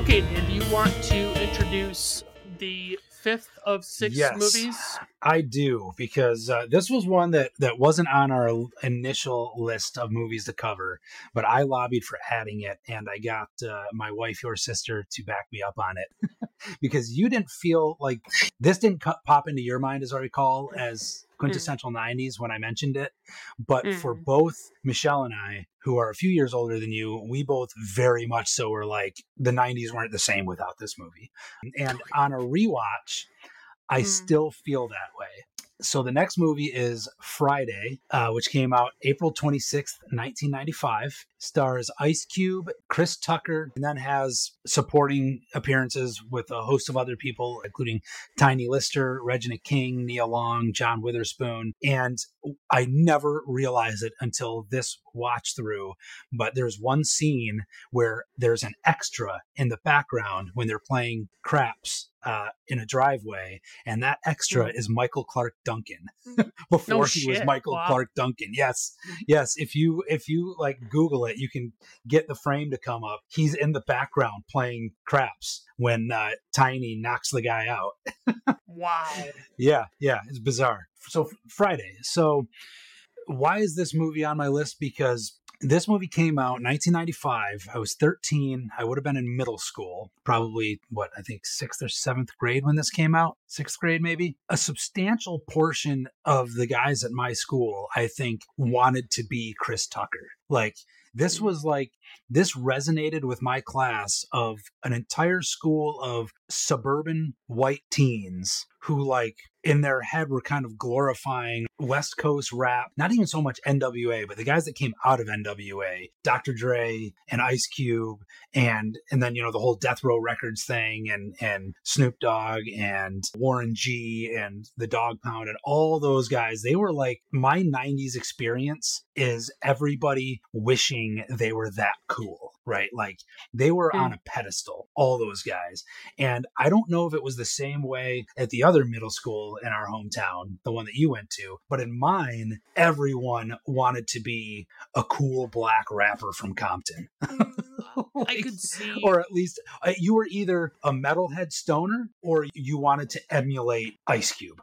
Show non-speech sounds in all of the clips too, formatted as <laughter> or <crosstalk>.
Okay, Dan, do you want to introduce the fifth of six Yes. movies? I do because uh, this was one that that wasn't on our initial list of movies to cover, but I lobbied for adding it, and I got uh, my wife, your sister, to back me up on it <laughs> because you didn't feel like this didn't pop into your mind, as I recall, as quintessential '90s when I mentioned it. But for Mhm. both Michelle and I, who are a few years older than you, we both very much so were like the '90s weren't the same without this movie. And on a rewatch, I Mm. still feel that way. So the next movie is Friday, uh, which came out April 26th, 1995. Stars Ice Cube, Chris Tucker, and then has supporting appearances with a host of other people, including Tiny Lister, Regina King, Nia Long, John Witherspoon. And I never realized it until this watch through, but there's one scene where there's an extra in the background when they're playing craps uh, in a driveway, and that extra Mhm. is Michael Clarke Duncan <laughs> before he was. Michael Wow. Clarke Duncan. Yes, yes. If you if you like Google it, you can get the frame to come up. He's in the background playing craps when uh, Tiny knocks the guy out. Wow. <laughs> Yeah, yeah, it's bizarre. So Friday. So why is this movie on my list? Because this movie came out in 1995. I was 13. I would have been in middle school, probably what I think sixth or seventh grade when this came out. Sixth grade, maybe. A substantial portion of the guys at my school, I think, wanted to be Chris Tucker. Like this was like this resonated with my class of an entire school of suburban white teens who like in their head were kind of glorifying west coast rap not even so much nwa but the guys that came out of nwa dr dre and ice cube and and then you know the whole death row records thing and and snoop dogg and warren g and the dog pound and all those guys they were like my 90s experience is everybody wishing they were that cool right? Like they were hmm. on a pedestal all those guys. And I don't know if it was the same way at the other middle school in our hometown, the one that you went to, but in mine, everyone wanted to be a cool black rapper from Compton. Mm. <laughs> I could see. or at least uh, you were either a metalhead stoner or you wanted to emulate Ice Cube.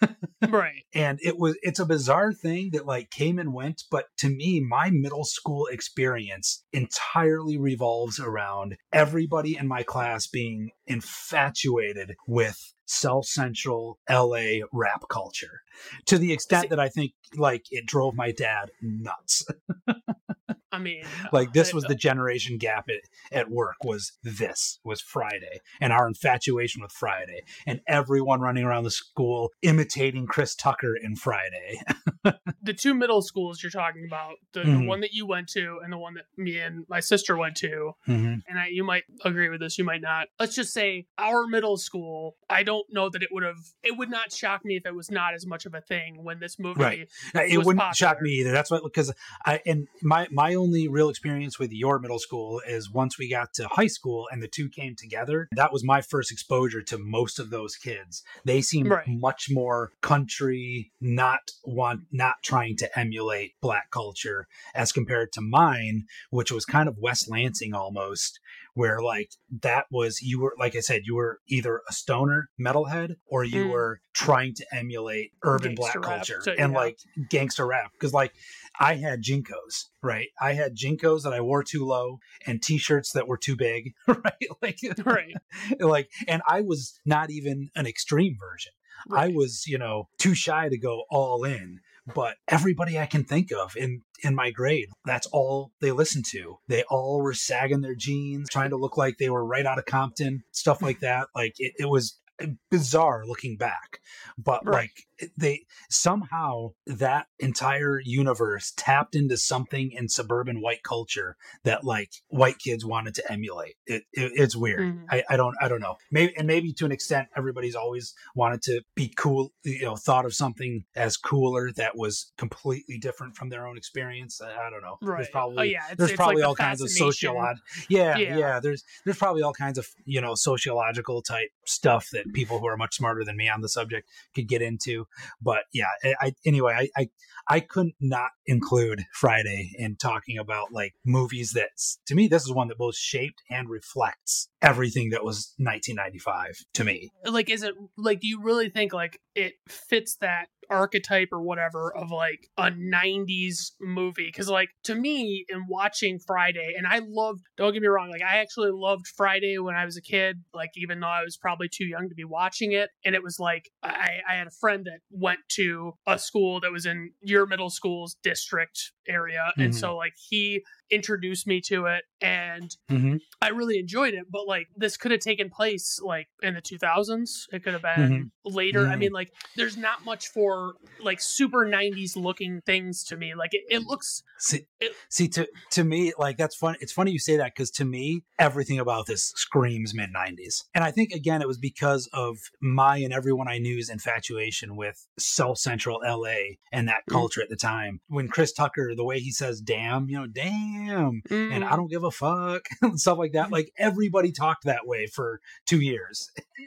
<laughs> right. And it was it's a bizarre thing that like came and went, but to me, my middle school experience entirely revolves around everybody in my class being infatuated with South Central LA rap culture to the extent that I think like it drove my dad nuts. <laughs> <laughs> I mean, <laughs> like this was the generation gap at, at work was this was Friday and our infatuation with Friday and everyone running around the school imitating Chris Tucker in Friday. <laughs> the two middle schools you're talking about, the, Mhm. the one that you went to and the one that me and my sister went to, Mhm. and I, you might agree with this, you might not. Let's just say our middle school. I don't know that it would have. It would not shock me if it was not as much of a thing when this movie. Right. Uh, It wouldn't shock me either. That's what because I and my my only real experience with your middle school is once we got to high school and the two came together. That was my first exposure to most of those kids. They seemed Right. much more country, not want not trying to emulate black culture as compared to mine, which was kind of West Lansing almost, where like that was you were like I said, you were either a stoner metalhead or you Mm. were trying to emulate urban black rap, culture so, and yeah. like gangster rap because like I had JNCOs, right? I had JNCOs that I wore too low and t-shirts that were too big, <laughs> right? Like, Right. <laughs> like, and I was not even an extreme version. I was, you know, too shy to go all in. But everybody I can think of in in my grade, that's all they listened to. They all were sagging their jeans, trying to look like they were right out of Compton, stuff like that. Like it, it was uh, bizarre looking back but Right. like they somehow that entire universe tapped into something in suburban white culture that like white kids wanted to emulate it, it it's weird Mhm. I, I don't i don't know maybe and maybe to an extent everybody's always wanted to be cool you know thought of something as cooler that was completely different from their own experience i, I don't know Right. there's probably oh yeah. It's, there's it's probably like all kinds of sociological yeah, Yeah. yeah there's there's probably all kinds of you know sociological type stuff that people who are much smarter than me on the subject could get into But yeah, I, I anyway, I, I I couldn't not include Friday in talking about like movies that to me this is one that both shaped and reflects everything that was 1995 to me. Like, is it like, do you really think like it fits that archetype or whatever of like a 90s movie. Because like to me in watching friday and i loved don't get me wrong like i actually loved friday when i was a kid like even though i was probably too young to be watching it. And it was like i, I had a friend that went to a school that was in your middle school's district area mm-hmm. and so like he introduced me to it and mm-hmm. I really enjoyed it. But like this could have taken place like in the 2000s. It could have been mm-hmm. later. Mm-hmm. I mean, like there's not much for like super 90s looking things to me. Like it, it looks. See, it, see, to to me, like that's fun. It's funny you say that because to me, everything about this screams mid 90s. And I think again, it was because of my and everyone I knew's infatuation with South Central LA and that mm. culture at the time. When Chris Tucker, the way he says "damn," you know, "damn." mm. and I don't give a fuck <laughs> and stuff like that. Like everybody talked that way for two years <laughs>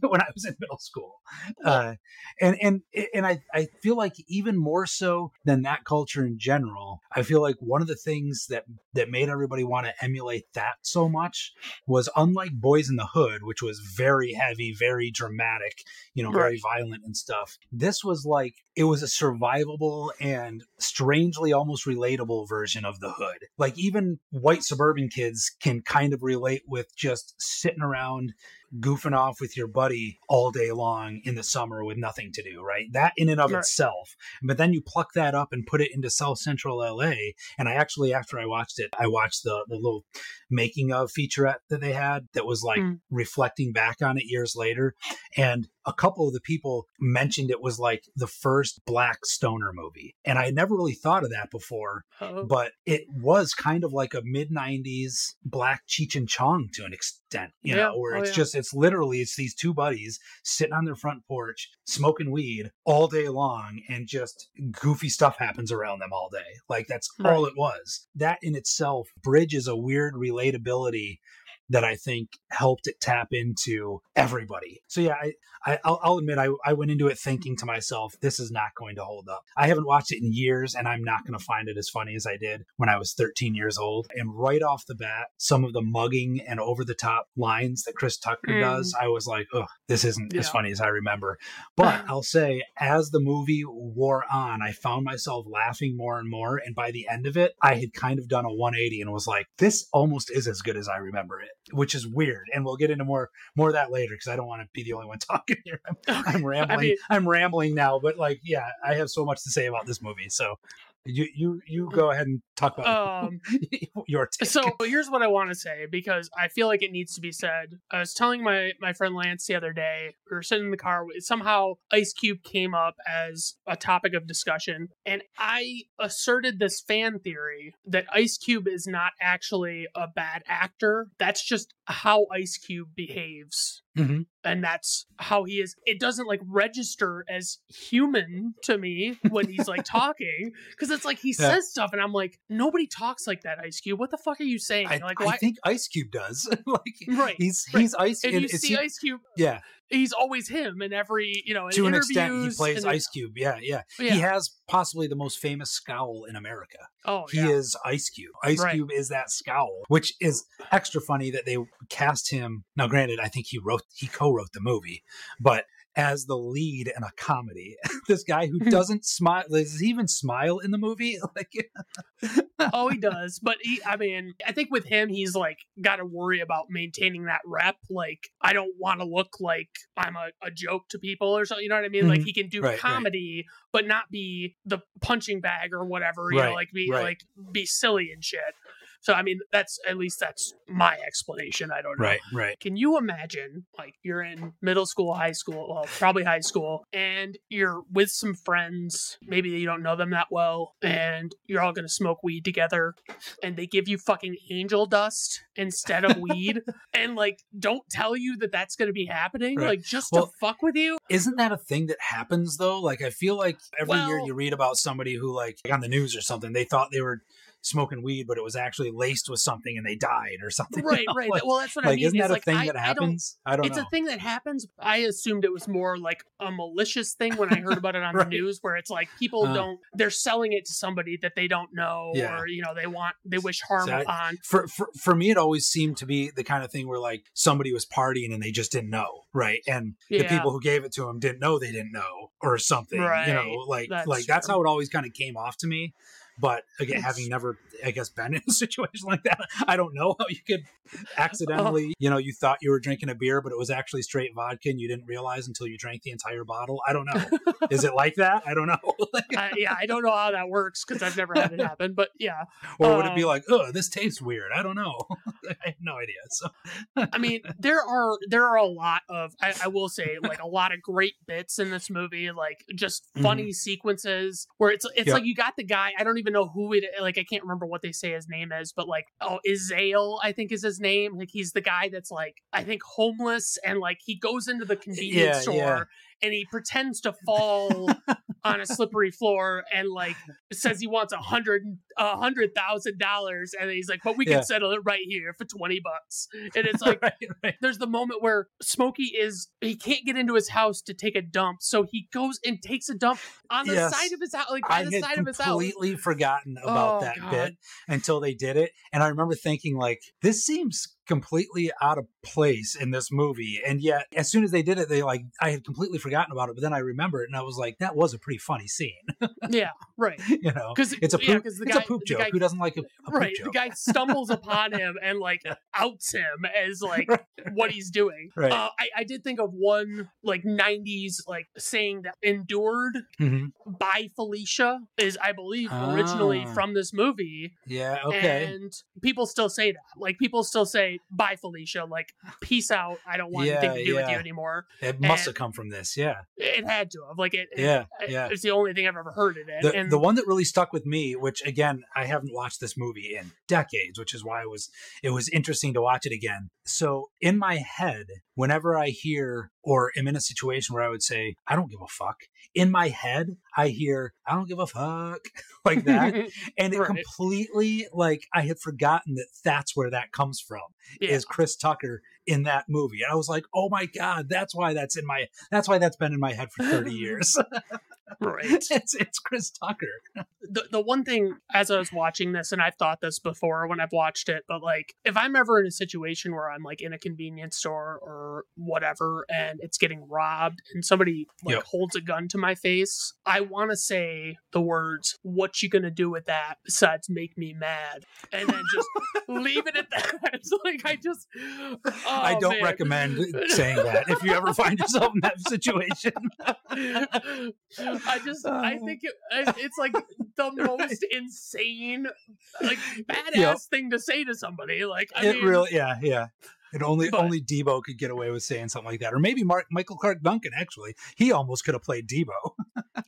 when I was in middle school. Uh, and and and I, I feel like even more so than that culture in general, I feel like one of the things that that made everybody want to emulate that so much was unlike Boyz n the Hood, which was very heavy, very dramatic, you know, very right. violent and stuff. This was like it was a survivable and strangely almost relatable version of the hood. Like even white suburban kids can kind of relate with just sitting around goofing off with your buddy all day long in the summer with nothing to do, right? That in and of right. itself. But then you pluck that up and put it into South Central LA. And I actually, after I watched it, I watched the, the little making of featurette that they had that was like mm. reflecting back on it years later. And a couple of the people mentioned it was like the first black stoner movie. And I never really thought of that before, Uh-oh. but it was kind of like a mid 90s black Cheech and Chong to an extent, you yeah. know, where oh, it's yeah. just, it's literally, it's these two buddies sitting on their front porch, smoking weed all day long, and just goofy stuff happens around them all day. Like that's right. all it was. That in itself bridges a weird relatability that I think helped it tap into everybody. So yeah, I, I will admit I, I went into it thinking to myself, this is not going to hold up. I haven't watched it in years, and I'm not going to find it as funny as I did when I was 13 years old. And right off the bat, some of the mugging and over the top lines that Chris Tucker mm. does, I was like, oh, this isn't yeah. as funny as I remember. <sighs> But I'll say, as the movie wore on, I found myself laughing more and more. And by the end of it, I had kind of done a 180 and was like, this almost is as good as I remember it which is weird. And we'll get into more more of that later because I don't want to be the only one <laughs> talking here. I'm, I'm rambling. I mean, I'm rambling now, but like, yeah, I have so much to say about this movie. So you you you go ahead and talk about um, <laughs> your take. So here's what I want to say because I feel like it needs to be said. I was telling my my friend Lance the other day. We were sitting in the car. Somehow Ice Cube came up as a topic of discussion, and I asserted this fan theory that Ice Cube is not actually a bad actor. That's just how Ice Cube behaves Mm-hmm. And that's how he is. It doesn't like register as human to me when he's like <laughs> talking because it's like he yeah. says stuff and I'm like, nobody talks like that, Ice Cube. What the fuck are you saying? I, like, why? I think Ice Cube does. <laughs> like, right? He's right. he's Ice. And, and you see he, Ice Cube. Yeah, he's always him in every you know to an extent he plays Ice Cube. Yeah, yeah, yeah, He has possibly the most famous scowl in America. Oh, he yeah. is Ice Cube. Ice right. Cube is that scowl, which is extra funny that they cast him. Now, granted, I think he wrote he co-wrote the movie, but as the lead in a comedy. <laughs> this guy who <laughs> doesn't smile does he even smile in the movie? <laughs> Like Oh, he does. But he I mean, I think with him he's like gotta worry about maintaining that rep. Like, I don't want to look like I'm a, a, joke to people or something. You know what I mean? Mm-hmm. Like he can do right, comedy, right. but not be the punching bag or whatever, you right, know, like be like be silly and shit. So I mean, that's at least that's my explanation. I don't know. Right, right. Can you imagine like you're in middle school, high school, well, probably high school, and you're with some friends, maybe you don't know them that well, and you're all gonna smoke weed together, and they give you fucking angel dust instead of weed, <laughs> and like don't tell you that that's gonna be happening, right. like just well, to fuck with you. Isn't that a thing that happens though? Like I feel like every well, year you read about somebody who like on the news or something, they thought they were smoking weed, but it was actually laced with something and they died or something. <laughs> you right, know? right. Like, well, that's what like, I mean. isn't is, that a like, thing I, that I don't- happens? I don't, it's know. a thing that happens. I assumed it was more like a malicious thing when I heard about it <laughs> on Right. the news, where it's like people Uh. don't, they're selling it to somebody that they don't know, Yeah. or you know, they want, they wish harm So I- upon. for, for for me, it always seemed to be the kind of thing where like somebody was partying and they just didn't know, right? And the people who gave it to them didn't know they didn't know or something, you know, like That's like that's how it always kind of came off to me. But again, having never, I guess, been <laughs> in a situation like that, I don't know how you could accidentally, you know, you thought you were drinking a beer, but it was actually straight vodka, and you didn't realize until you drank the entire bottle. I don't know. <laughs> Is it like that? I don't know. <laughs> I, yeah, I don't know how that works because I've never had it happen, but yeah, or would it be Um, like, oh, this tastes weird? I don't know. I have no idea. So I mean, there are there are a lot of I, I will say like a lot of great bits in this movie, like just funny sequences where it's it's Yeah. like you got the guy I don't even know who it like I can't remember what they say his name is, but like oh Ezal I think is his name. Like he's the guy that's like I think homeless and like he goes into the convenience Yeah, store yeah. and he pretends to fall <laughs> on a slippery floor and like says he wants a hundred a hundred thousand dollars and he's like, but we can Yeah. settle it right here for twenty bucks. And it's <laughs> like right, right. there's the moment where Smokey is he can't get into his house to take a dump, so he goes and takes a dump on the Yes. side of his house, like by I the side of his house. completely forgotten about Oh, that God. bit until they did it, and I remember thinking like, this seems completely out of place in this movie, and yet as soon as they did it, they like I had completely forgotten about it, but then I remember it, and I was like, that was a pretty funny scene, <laughs> Yeah, right. you know. Because It's a poop. yeah, the it's guy, a poop joke. guy- Who doesn't like a, a poop right, joke? the guy stumbles upon him and like outs him as <laughs> like Right. what he's doing. Right. Uh, I, I did think of one like '90s like saying that endured Mhm. bye Felicia is I believe originally Ah. from this movie. Yeah. Okay. And people still say that. Like people still say bye Felicia, like peace out. I don't want anything to do with you anymore. it must have come from this. Yeah. It had to have. Like it, it- Yeah. it- Yeah. it's the only thing I've ever heard it in. the, and the one that really stuck with me which again i haven't watched this movie in decades which is why it was it was interesting to watch it again so in my head whenever i hear or am in a situation where i would say i don't give a fuck in my head i hear i don't give a fuck <laughs> like that <laughs> and it Right. completely like i had forgotten that that's where that comes from yeah. is chris tucker in that movie and i was like oh my god that's why that's in my that's why that's been in my head for 30 <laughs> years <laughs> <laughs> right. it's it's chris tucker <laughs> the the one thing as I was watching this, and I've thought this before when I've watched it, but like if I'm ever in a situation where I'm like in a convenience store or whatever, and it's getting robbed, and somebody like Yep. holds a gun to my face, I want to say the words, "What you gonna do with that?" Besides make me mad, and then just <laughs> leave it at that. It's like I just, I oh, don't man. recommend saying that if you ever find yourself in that situation. <laughs> I just, I think it, it's like the <laughs> most insane, like badass Yep. thing to say to somebody. Like, I it mean, really, yeah, yeah. And only But- only Debo could get away with saying something like that, or maybe Mark, Michael Clarke Duncan. Actually, he almost could have played Debo.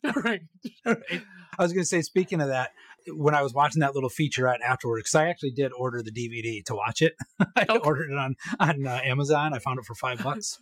<laughs> right? I was going to say, speaking of that, when I was watching that little featurette afterward, because I actually did order the DVD to watch it. I Okay. ordered it on on uh, Amazon. I found it for five bucks,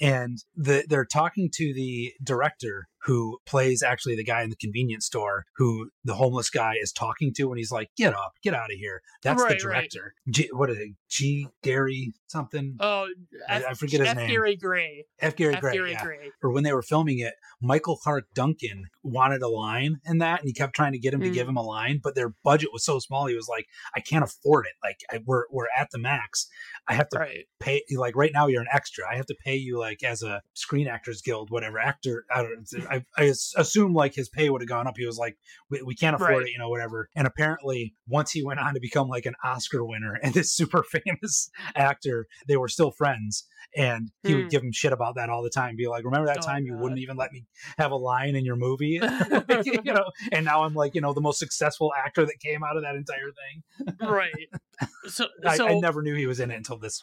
and the, they're talking to the director who plays actually the guy in the convenience store who the homeless guy is talking to, and he's like, "Get up, get out of here." That's Right, the right. director. G, what is it? G. Gary something. Oh, I- F, I forget his name. F. name. Gary Gray. F. Gary F. Gray. Gary yeah Gray. or when they were filming it, Michael Clarke Duncan wanted a line in that, and he kept trying to get him to Mm. give him a line, but their budget was so small. He was like, "I can't afford it. Like, I, we're we're at the max. I have to Right. pay. Like right now, you're an extra. I have to pay you like as a Screen Actors Guild, whatever actor. I don't. I, I assume like his pay would have gone up. He was like, we, we can't afford Right. it, you know, whatever. And apparently, once he went on to become like an Oscar winner and this <laughs> super famous actor, they were still friends. And he Hmm. would give him shit about that all the time. Be like, remember that Oh, time you wouldn't even let me have a line in your movie? <laughs> <laughs> you know, and now I'm like, you know, the most successful actor that came out of that entire thing. right. So, I, so I never knew he was in it until this.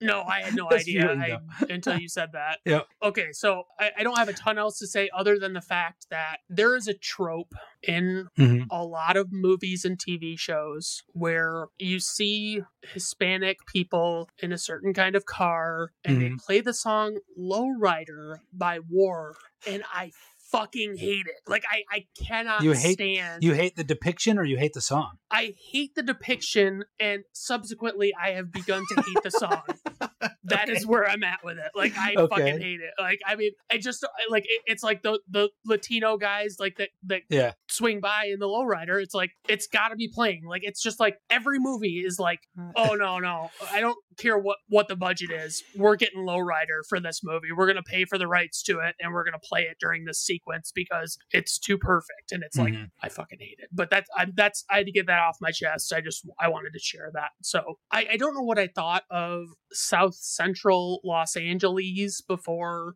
No, I had no <laughs> idea I, <laughs> until you said that. <laughs> Yep. Okay, so I, I don't have a ton else to say other than the fact that there is a trope in Mhm. a lot of movies and TV shows where you see Hispanic people in a certain kind of car and they Mhm. play the song Lowrider by War. And I fucking hate it. Like I, I cannot You hate- stand. You hate the depiction or you hate the song? I hate the depiction, and subsequently, I have begun to hate the song. <laughs> That is where I'm at with it. Like I Okay. fucking hate it. Like I mean, I just like it, it's like the the Latino guys like that that Yeah. swing by in the lowrider. It's like it's got to be playing. Like it's just like every movie is like, oh no no, I don't care what what the budget is. We're getting lowrider for this movie. We're gonna pay for the rights to it, and we're gonna play it during this sequence because it's too perfect. And it's like Mhm. I fucking hate it. But that's I, that's I had to get that off my chest. I just I wanted to share that. So I I don't know what I thought of South Central Los Angeles before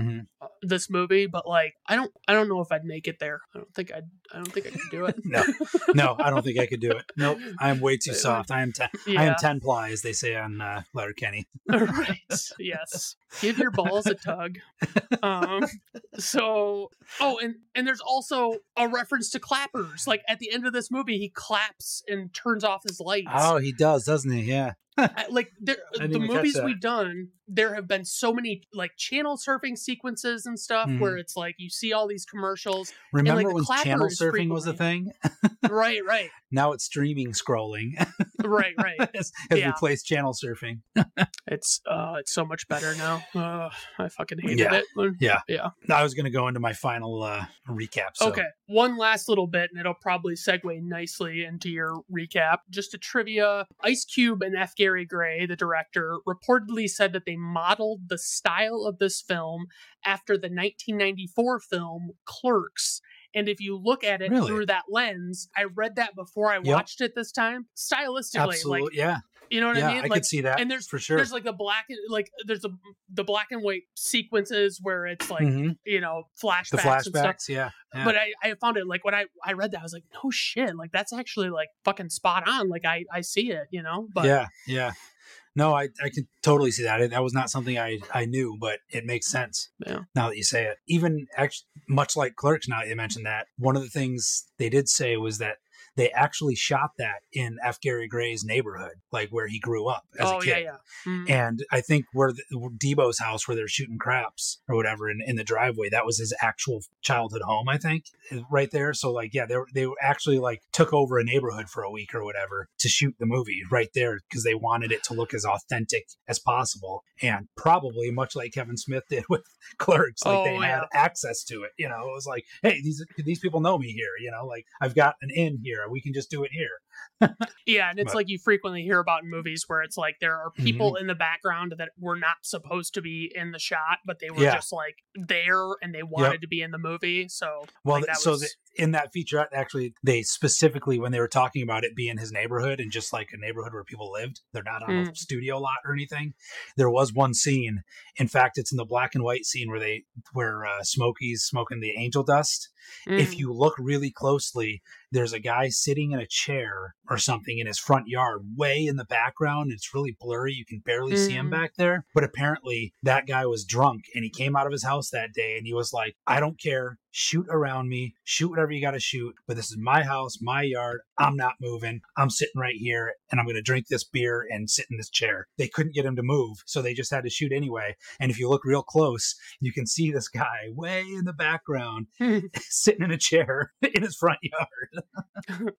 hmm uh, this movie, but like I don't I don't know if I'd make it there. I don't think I'd I don't think I could do it. <laughs> No. No, I don't think I could do it. Nope. I am way too soft. I am ten. yeah. <laughs> I am ten ply, as they say on uh, Letterkenny. <laughs> right. Yes. Give your balls a tug. Um so oh and and there's also a reference to clappers. Like at the end of this movie he claps and turns off his lights. Oh, he does, doesn't he? Yeah. Like there <laughs> the movies we've done there have been so many like channel surfing sequences and stuff Mhm. where it's like you see all these commercials Remember the when channel surfing was a thing? <laughs> right right Now it's streaming scrolling <laughs> right right <laughs> has, has Yeah. replaced channel surfing. <laughs> it's uh it's so much better now uh, i fucking hated Yeah. it Yeah. yeah I was going to go into my final uh, recap. So. okay one last little bit and it'll probably segue nicely into your recap just a trivia ice cube and f gary gray the director reportedly said that they modeled the style of this film after the 1994 film clerks and if you look at it Really? through that lens i read that before i Yep. watched it this time stylistically Absolutely. like yeah. you know what Yeah. i mean I like could see that. and there's- for sure. there's like the black and like there's a the black and white sequences where it's like Mhm. you know flashbacks, the and stuff. flashbacks. Yeah. yeah. But I, I found it like when I I read that I was like no shit like that's actually like fucking spot on like I I see it you know but yeah. Yeah. No, I, I can totally see that. That was not something I, I knew, but it makes sense Yeah. now that you say it. Even actually, much like Clerks, now that you mentioned that, one of the things they did say was that they actually shot that in F. Gary Gray's neighborhood, like where he grew up as oh a yeah kid. yeah Mhm. And I think where the, Debo's house, where they're shooting craps or whatever in, in the driveway, that was his actual childhood home, I think, right there. So like, yeah, they were, they were actually like took over a neighborhood for a week or whatever to shoot the movie right there because they wanted it to look as authentic as possible. And probably much like Kevin Smith did <laughs> with Clerks, like they Oh, had access to it. You know, it was like, hey, these these people know me here. You know, like I've got an in here. We can just do it here. <laughs> yeah and it's but- like you frequently hear about in movies where it's like there are people Mm-hmm. in the background that were not supposed to be in the shot but they were Yeah. just like there and they wanted to be in the movie so Well, like, that so was, the, in that feature, actually, they specifically when they were talking about it being his neighborhood and just like a neighborhood where people lived, they're not on a Mm. studio lot or anything. There was one scene. In fact, it's in the black and white scene where they where uh, Smokey's smoking the angel dust. If Mm. you look really closely, there's a guy sitting in a chair or something in his front yard, way in the background. It's really blurry. You can barely see him Mhm. back there. But apparently, that guy was drunk and he came out of his house that day and he was like, I don't care. Shoot around me. Shoot whatever you got to shoot. But this is my house, my yard. I'm not moving. I'm sitting right here and I'm going to drink this beer and sit in this chair. They couldn't get him to move. So they just had to shoot anyway. And if you look real close, you can see this guy way in the background <laughs> oh <laughs> sitting in a chair <laughs> in his front yard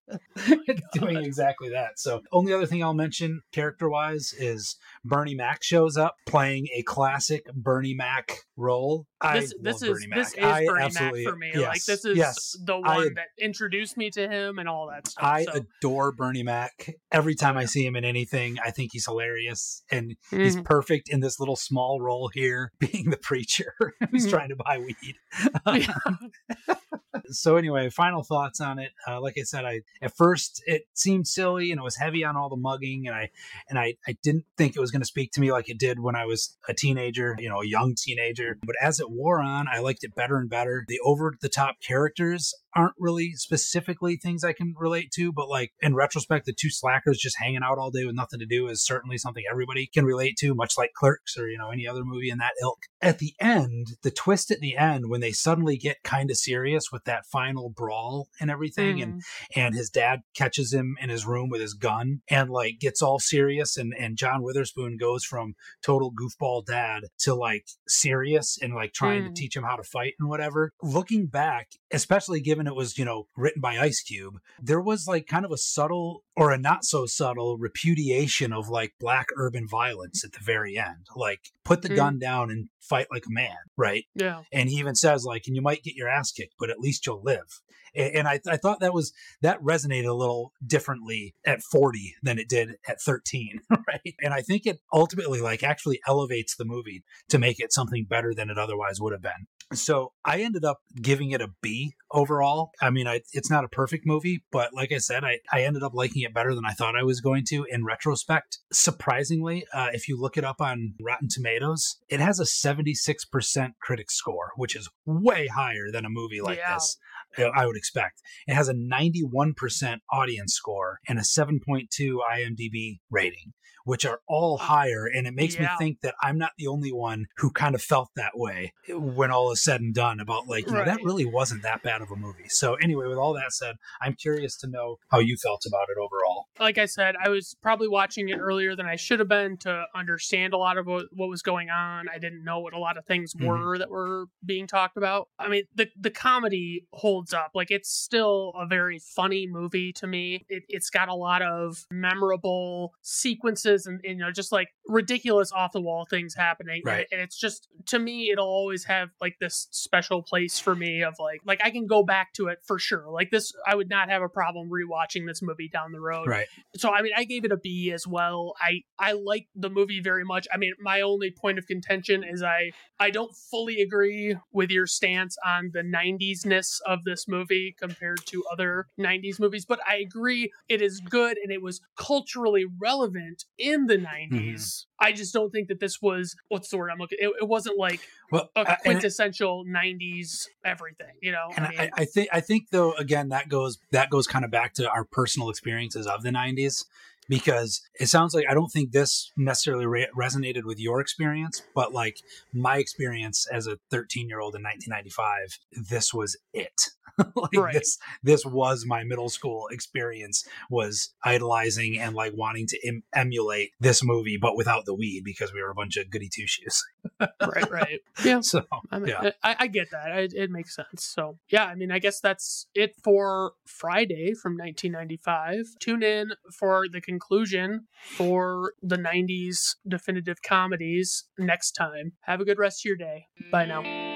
doing exactly that so only other thing i'll mention character wise is bernie mac shows up playing a classic bernie mac role this I this love is Bernie this Mac. is I Bernie absolutely- for me. yes, Like this is yes. the I- one that introduced me to him and all that stuff. I so. adore Bernie Mac. Every time I see him in anything, I think he's hilarious and he's Mhm. perfect in this little small role here, <laughs> being the preacher who's Mhm. trying to buy weed. <laughs> Yeah. <laughs> so anyway, final thoughts on it. Uh, like I said, I at first it seemed silly and it was heavy on all the mugging, and I and I I didn't think it was going to speak to me like it did when I was a teenager, you know, a young teenager. But as it wore on, I liked it better and better. The over the top characters aren't really specifically things I can relate to, but like in retrospect, the two slackers just hanging out all day with nothing to do is certainly something everybody can relate to, much like Clerks or, you know, any other movie in that ilk. At the end, the twist at the end, when they suddenly get kind of serious with that that final brawl and everything, and Mhm. and his dad catches him in his room with his gun and like gets all serious and and John Witherspoon goes from total goofball dad to like serious and like trying to Mm. teach him how to fight and whatever. Looking back, especially given it was, you know, written by Ice Cube, there was like kind of a subtle or a not so subtle repudiation of like black urban violence at the very end. Like put the Mm. gun down and fight like a man, right? yeah. and he even says like and you might get your ass kicked but at least you'll live and I, I thought that was that resonated a little differently at 40 than it did at 13 <laughs> right? And i think it ultimately like actually elevates the movie to make it something better than it otherwise would have been. So i ended up giving it a b overall. I mean I, it's not a perfect movie but like i said I, I ended up liking it better than i thought i was going to in retrospect. Surprisingly uh, if you look it up on rotten tomatoes it has a 76% critic score which is way higher than a movie like Yeah. this i would expect it has a 91% audience score and a 7.2 imdb rating which are all higher and it makes me think that i'm not the only one who kind of felt that way when all is said and done about like you know, that really wasn't that bad of a movie so anyway with all that said i'm curious to know how you felt about it overall like I said, I was probably watching it earlier than I should have been to understand a lot of what, what was going on. I didn't know what a lot of things Mhm. were that were being talked about. I mean, the the comedy holds up. Like it's still a very funny movie to me. It, it's got a lot of memorable sequences and, and, you know just like ridiculous off the wall things happening. Right. And, it's just to me, it'll always have like this special place for me of like like I can go back to it for sure. Like this, I would not have a problem rewatching this movie down the road right so I mean I gave it a B as well. I I like the movie very much. I mean my only point of contention is I I don't fully agree with your stance on the 90s ness of this movie compared to other 90s movies, but I agree it is good and it was culturally relevant in the mm-hmm. 90s. I just don't think that this was what's the word I'm looking it, it wasn't like well a I- quintessential 90s everything, you know. and I mean, I, I think I think though again that goes that goes kind of back to our personal experiences of the '90s because it sounds like I don't think this necessarily re- resonated with your experience, but like my experience as a 13 year old in 1995, this was it. <laughs> like Right. this this was my middle school experience was idolizing and like wanting to em- emulate this movie but without the weed because we were a bunch of goody two shoes right, <laughs> right. Yeah. so I mean, yeah I, I get that. It, it makes sense. So, yeah, I mean, I guess that's it for Friday from 1995. Tune in for the conclusion for the 90s definitive comedies next time. Have a good rest of your day. Bye now.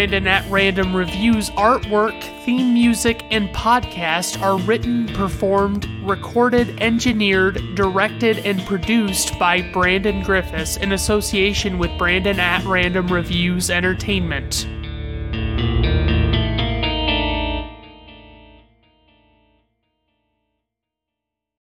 Brandon at Random Reviews artwork, theme music, and podcast are written, performed, recorded, engineered, directed, and produced by Brandon Griffiths in association with Brandon at Random Reviews Entertainment.